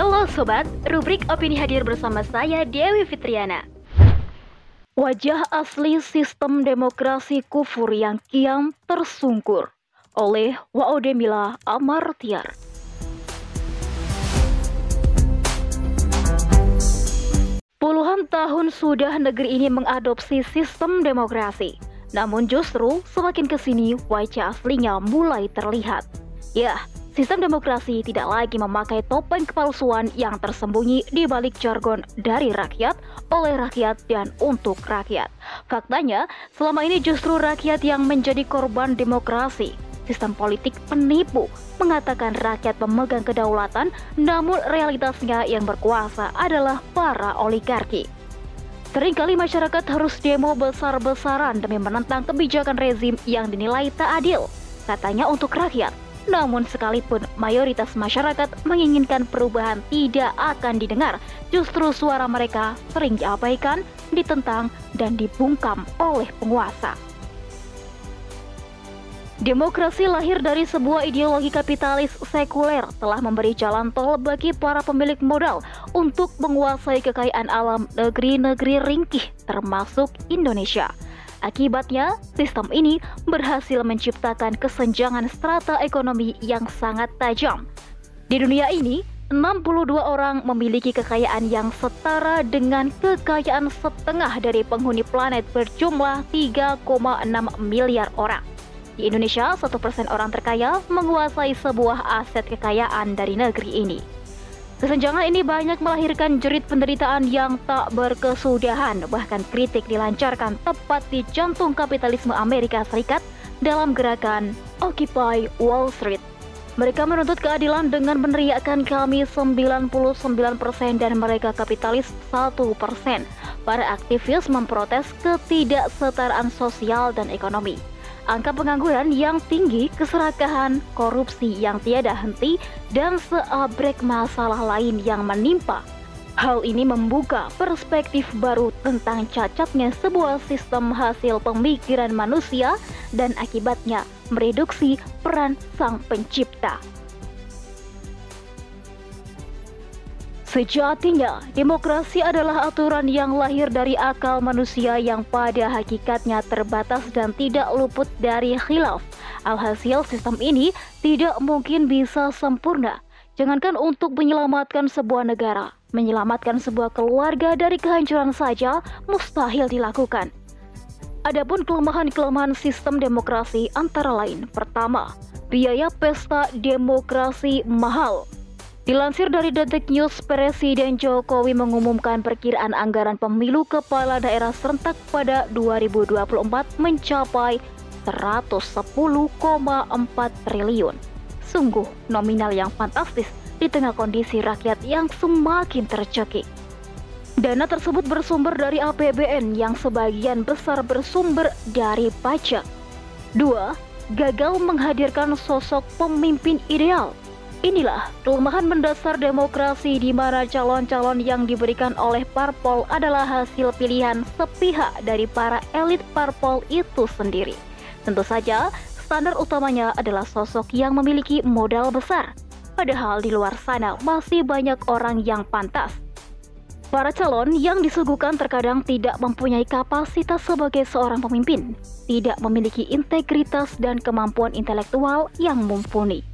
Halo sobat, rubrik opini hadir bersama saya Dewi Fitriana. Wajah asli sistem demokrasi kufur yang kiam tersungkur oleh Waodemila Amartiar. Puluhan tahun sudah negeri ini mengadopsi sistem demokrasi. Namun justru semakin ke sini wajah aslinya mulai terlihat. Ya, sistem demokrasi tidak lagi memakai topeng kepalsuan yang tersembunyi di balik jargon dari rakyat, oleh rakyat, dan untuk rakyat. Faktanya, selama ini justru rakyat yang menjadi korban demokrasi sistem politik penipu mengatakan rakyat memegang kedaulatan, namun realitasnya yang berkuasa adalah para oligarki. Seringkali masyarakat harus demo besar-besaran demi menentang kebijakan rezim yang dinilai tak adil, katanya untuk rakyat. Namun sekalipun mayoritas masyarakat menginginkan perubahan tidak akan didengar, justru suara mereka sering diabaikan, ditentang, dan dibungkam oleh penguasa. Demokrasi lahir dari sebuah ideologi kapitalis sekuler telah memberi jalan tol bagi para pemilik modal untuk menguasai kekayaan alam negeri-negeri ringkih termasuk Indonesia. Akibatnya, sistem ini berhasil menciptakan kesenjangan strata ekonomi yang sangat tajam. Di dunia ini, 62 orang memiliki kekayaan yang setara dengan kekayaan setengah dari penghuni planet berjumlah 3,6 miliar orang. Di Indonesia, satu persen orang terkaya menguasai sebuah aset kekayaan dari negeri ini. Kesenjangan ini banyak melahirkan jerit penderitaan yang tak berkesudahan, bahkan kritik dilancarkan tepat di jantung kapitalisme Amerika Serikat dalam gerakan Occupy Wall Street. Mereka menuntut keadilan dengan meneriakkan kami 99% dan mereka kapitalis 1%. Para aktivis memprotes ketidaksetaraan sosial dan ekonomi angka pengangguran yang tinggi, keserakahan, korupsi yang tiada henti, dan seabrek masalah lain yang menimpa. Hal ini membuka perspektif baru tentang cacatnya sebuah sistem hasil pemikiran manusia dan akibatnya mereduksi peran sang pencipta. Sejatinya, demokrasi adalah aturan yang lahir dari akal manusia yang pada hakikatnya terbatas dan tidak luput dari khilaf. Alhasil, sistem ini tidak mungkin bisa sempurna. Jangankan untuk menyelamatkan sebuah negara, menyelamatkan sebuah keluarga dari kehancuran saja mustahil dilakukan. Adapun kelemahan-kelemahan sistem demokrasi antara lain, pertama, biaya pesta demokrasi mahal. Dilansir dari Detik News, Presiden Jokowi mengumumkan perkiraan anggaran pemilu kepala daerah serentak pada 2024 mencapai 110,4 triliun. Sungguh nominal yang fantastis di tengah kondisi rakyat yang semakin tercekik. Dana tersebut bersumber dari APBN yang sebagian besar bersumber dari pajak. Dua, gagal menghadirkan sosok pemimpin ideal Inilah kelemahan mendasar demokrasi di mana calon-calon yang diberikan oleh parpol adalah hasil pilihan sepihak dari para elit parpol itu sendiri. Tentu saja, standar utamanya adalah sosok yang memiliki modal besar. Padahal di luar sana masih banyak orang yang pantas. Para calon yang disuguhkan terkadang tidak mempunyai kapasitas sebagai seorang pemimpin, tidak memiliki integritas dan kemampuan intelektual yang mumpuni.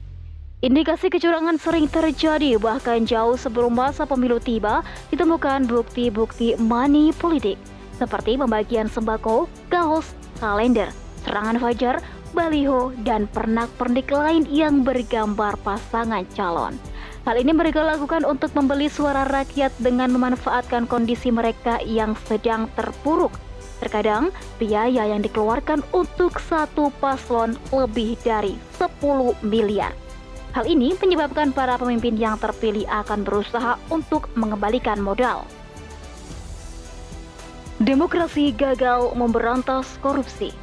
Indikasi kecurangan sering terjadi bahkan jauh sebelum masa pemilu tiba ditemukan bukti-bukti money politik seperti pembagian sembako, kaos, kalender, serangan fajar, baliho, dan pernak-pernik lain yang bergambar pasangan calon. Hal ini mereka lakukan untuk membeli suara rakyat dengan memanfaatkan kondisi mereka yang sedang terpuruk. Terkadang, biaya yang dikeluarkan untuk satu paslon lebih dari 10 miliar. Hal ini menyebabkan para pemimpin yang terpilih akan berusaha untuk mengembalikan modal. Demokrasi gagal memberantas korupsi.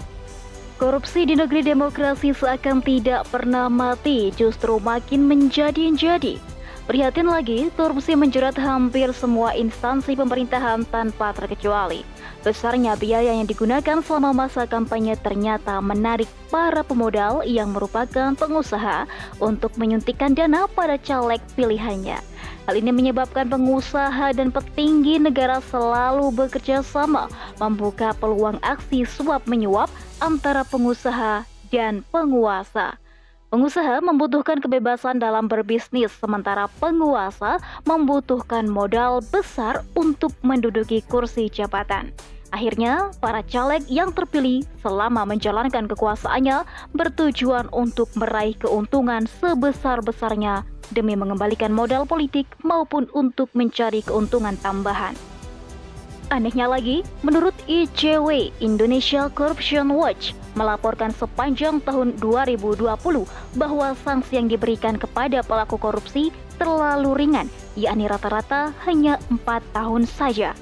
Korupsi di negeri demokrasi seakan tidak pernah mati, justru makin menjadi-jadi. Prihatin lagi, korupsi menjerat hampir semua instansi pemerintahan tanpa terkecuali. Besarnya biaya yang digunakan selama masa kampanye ternyata menarik para pemodal yang merupakan pengusaha untuk menyuntikkan dana pada caleg pilihannya. Hal ini menyebabkan pengusaha dan petinggi negara selalu bekerja sama membuka peluang aksi suap menyuap antara pengusaha dan penguasa. Pengusaha membutuhkan kebebasan dalam berbisnis, sementara penguasa membutuhkan modal besar untuk menduduki kursi jabatan. Akhirnya, para caleg yang terpilih selama menjalankan kekuasaannya bertujuan untuk meraih keuntungan sebesar-besarnya demi mengembalikan modal politik maupun untuk mencari keuntungan tambahan. Anehnya lagi, menurut ICW Indonesia Corruption Watch melaporkan sepanjang tahun 2020 bahwa sanksi yang diberikan kepada pelaku korupsi terlalu ringan, yakni rata-rata hanya empat tahun saja.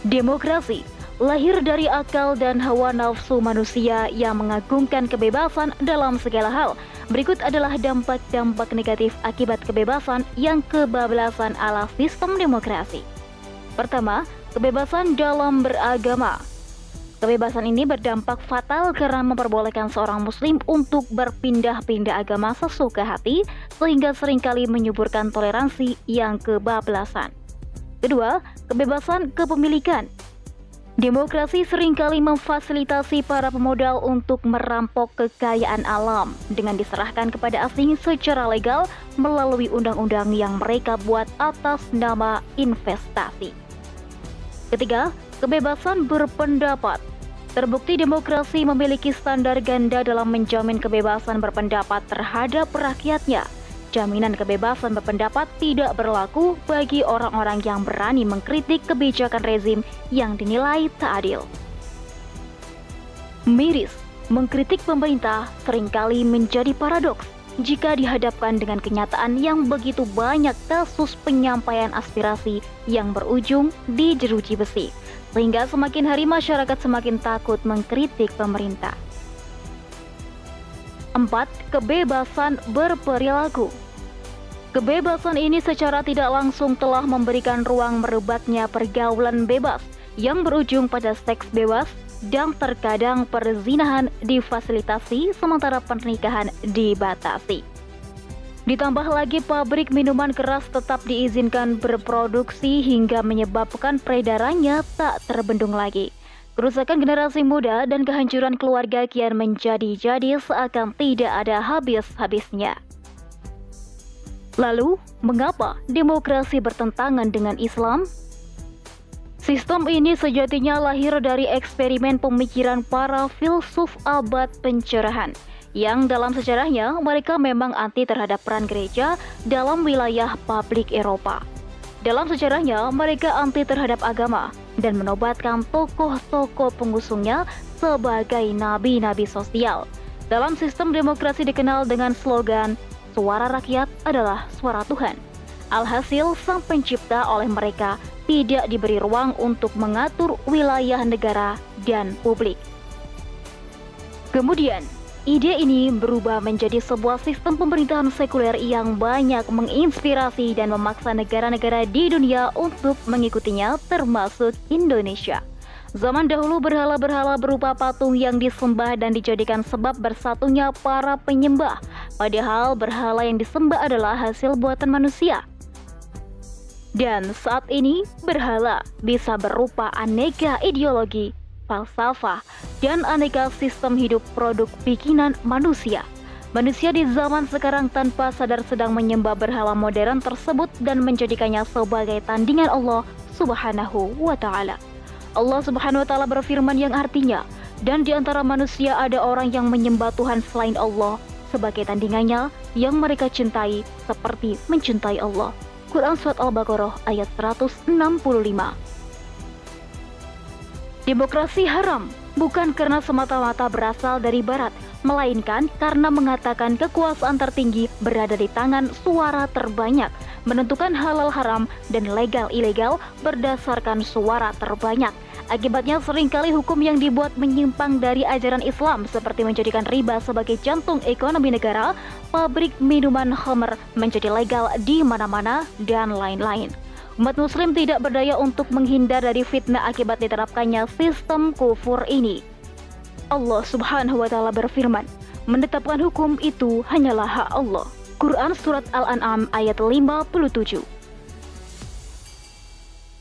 Demokrasi lahir dari akal dan hawa nafsu manusia yang mengagungkan kebebasan dalam segala hal. Berikut adalah dampak-dampak negatif akibat kebebasan yang kebablasan ala sistem demokrasi. Pertama, kebebasan dalam beragama. Kebebasan ini berdampak fatal karena memperbolehkan seorang muslim untuk berpindah-pindah agama sesuka hati sehingga sering kali menyuburkan toleransi yang kebablasan. Kedua, kebebasan kepemilikan. Demokrasi sering kali memfasilitasi para pemodal untuk merampok kekayaan alam dengan diserahkan kepada asing secara legal melalui undang-undang yang mereka buat atas nama investasi. Ketiga, kebebasan berpendapat. Terbukti demokrasi memiliki standar ganda dalam menjamin kebebasan berpendapat terhadap rakyatnya jaminan kebebasan berpendapat tidak berlaku bagi orang-orang yang berani mengkritik kebijakan rezim yang dinilai tak adil. Miris, mengkritik pemerintah sering kali menjadi paradoks jika dihadapkan dengan kenyataan yang begitu banyak kasus penyampaian aspirasi yang berujung di jeruji besi, sehingga semakin hari masyarakat semakin takut mengkritik pemerintah. 4. Kebebasan berperilaku Kebebasan ini secara tidak langsung telah memberikan ruang merebaknya pergaulan bebas yang berujung pada seks bebas dan terkadang perzinahan difasilitasi sementara pernikahan dibatasi. Ditambah lagi pabrik minuman keras tetap diizinkan berproduksi hingga menyebabkan peredarannya tak terbendung lagi. Kerusakan generasi muda dan kehancuran keluarga kian menjadi-jadi seakan tidak ada habis-habisnya. Lalu, mengapa demokrasi bertentangan dengan Islam? Sistem ini sejatinya lahir dari eksperimen pemikiran para filsuf abad pencerahan yang dalam sejarahnya mereka memang anti terhadap peran gereja dalam wilayah publik Eropa. Dalam sejarahnya, mereka anti terhadap agama dan menobatkan tokoh-tokoh pengusungnya sebagai nabi-nabi sosial. Dalam sistem demokrasi dikenal dengan slogan suara rakyat adalah suara Tuhan. Alhasil, sang pencipta oleh mereka tidak diberi ruang untuk mengatur wilayah negara dan publik. Kemudian, ide ini berubah menjadi sebuah sistem pemerintahan sekuler yang banyak menginspirasi dan memaksa negara-negara di dunia untuk mengikutinya termasuk Indonesia. Zaman dahulu berhala-berhala berupa patung yang disembah dan dijadikan sebab bersatunya para penyembah, padahal berhala yang disembah adalah hasil buatan manusia. Dan saat ini, berhala bisa berupa aneka ideologi, falsafah, dan aneka sistem hidup produk bikinan manusia. Manusia di zaman sekarang tanpa sadar sedang menyembah berhala modern tersebut dan menjadikannya sebagai tandingan Allah Subhanahu wa Ta'ala. Allah Subhanahu wa taala berfirman yang artinya, "Dan di antara manusia ada orang yang menyembah Tuhan selain Allah sebagai tandingannya yang mereka cintai seperti mencintai Allah." Quran surat Al-Baqarah ayat 165. Demokrasi haram bukan karena semata-mata berasal dari barat, melainkan karena mengatakan kekuasaan tertinggi berada di tangan suara terbanyak menentukan halal haram dan legal ilegal berdasarkan suara terbanyak. Akibatnya sering kali hukum yang dibuat menyimpang dari ajaran Islam seperti menjadikan riba sebagai jantung ekonomi negara, pabrik minuman Homer menjadi legal di mana-mana, dan lain-lain. Umat muslim tidak berdaya untuk menghindar dari fitnah akibat diterapkannya sistem kufur ini. Allah subhanahu wa ta'ala berfirman, menetapkan hukum itu hanyalah hak Allah. Quran Surat Al-An'am ayat 57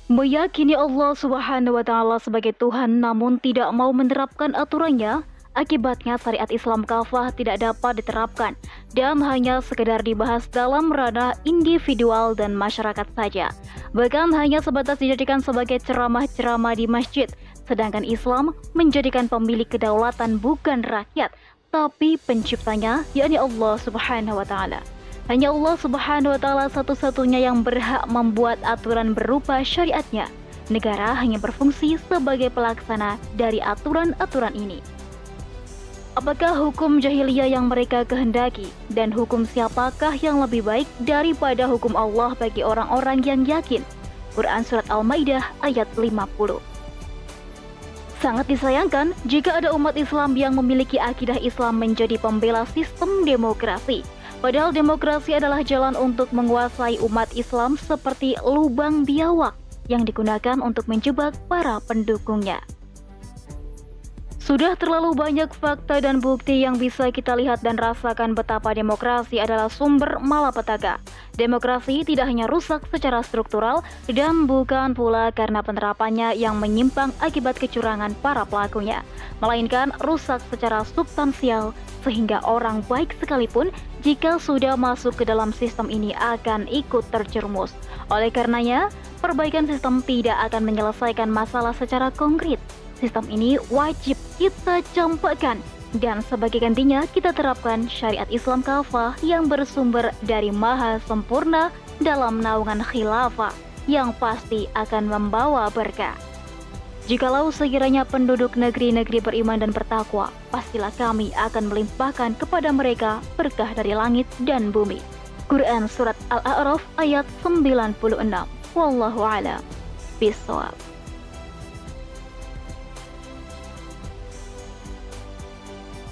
Meyakini Allah Subhanahu wa Ta'ala sebagai Tuhan, namun tidak mau menerapkan aturannya, Akibatnya syariat Islam kafah tidak dapat diterapkan dan hanya sekedar dibahas dalam ranah individual dan masyarakat saja. Bahkan hanya sebatas dijadikan sebagai ceramah-ceramah di masjid, sedangkan Islam menjadikan pemilik kedaulatan bukan rakyat, tapi penciptanya, yakni Allah Subhanahu wa taala. Hanya Allah Subhanahu wa taala satu-satunya yang berhak membuat aturan berupa syariatnya. Negara hanya berfungsi sebagai pelaksana dari aturan-aturan ini. Apakah hukum jahiliyah yang mereka kehendaki dan hukum siapakah yang lebih baik daripada hukum Allah bagi orang-orang yang yakin? Quran Surat Al-Maidah ayat 50 Sangat disayangkan jika ada umat Islam yang memiliki akidah Islam menjadi pembela sistem demokrasi. Padahal demokrasi adalah jalan untuk menguasai umat Islam seperti lubang biawak yang digunakan untuk menjebak para pendukungnya. Sudah terlalu banyak fakta dan bukti yang bisa kita lihat dan rasakan betapa demokrasi adalah sumber malapetaka. Demokrasi tidak hanya rusak secara struktural dan bukan pula karena penerapannya yang menyimpang akibat kecurangan para pelakunya, melainkan rusak secara substansial sehingga orang baik sekalipun jika sudah masuk ke dalam sistem ini akan ikut terjerumus. Oleh karenanya, perbaikan sistem tidak akan menyelesaikan masalah secara konkret Sistem ini wajib kita campakkan dan sebagai gantinya kita terapkan syariat Islam kafah yang bersumber dari maha sempurna dalam naungan khilafah yang pasti akan membawa berkah. Jikalau sekiranya penduduk negeri-negeri beriman dan bertakwa, pastilah kami akan melimpahkan kepada mereka berkah dari langit dan bumi. Quran Surat Al-A'raf ayat 96 Wallahu a'lam.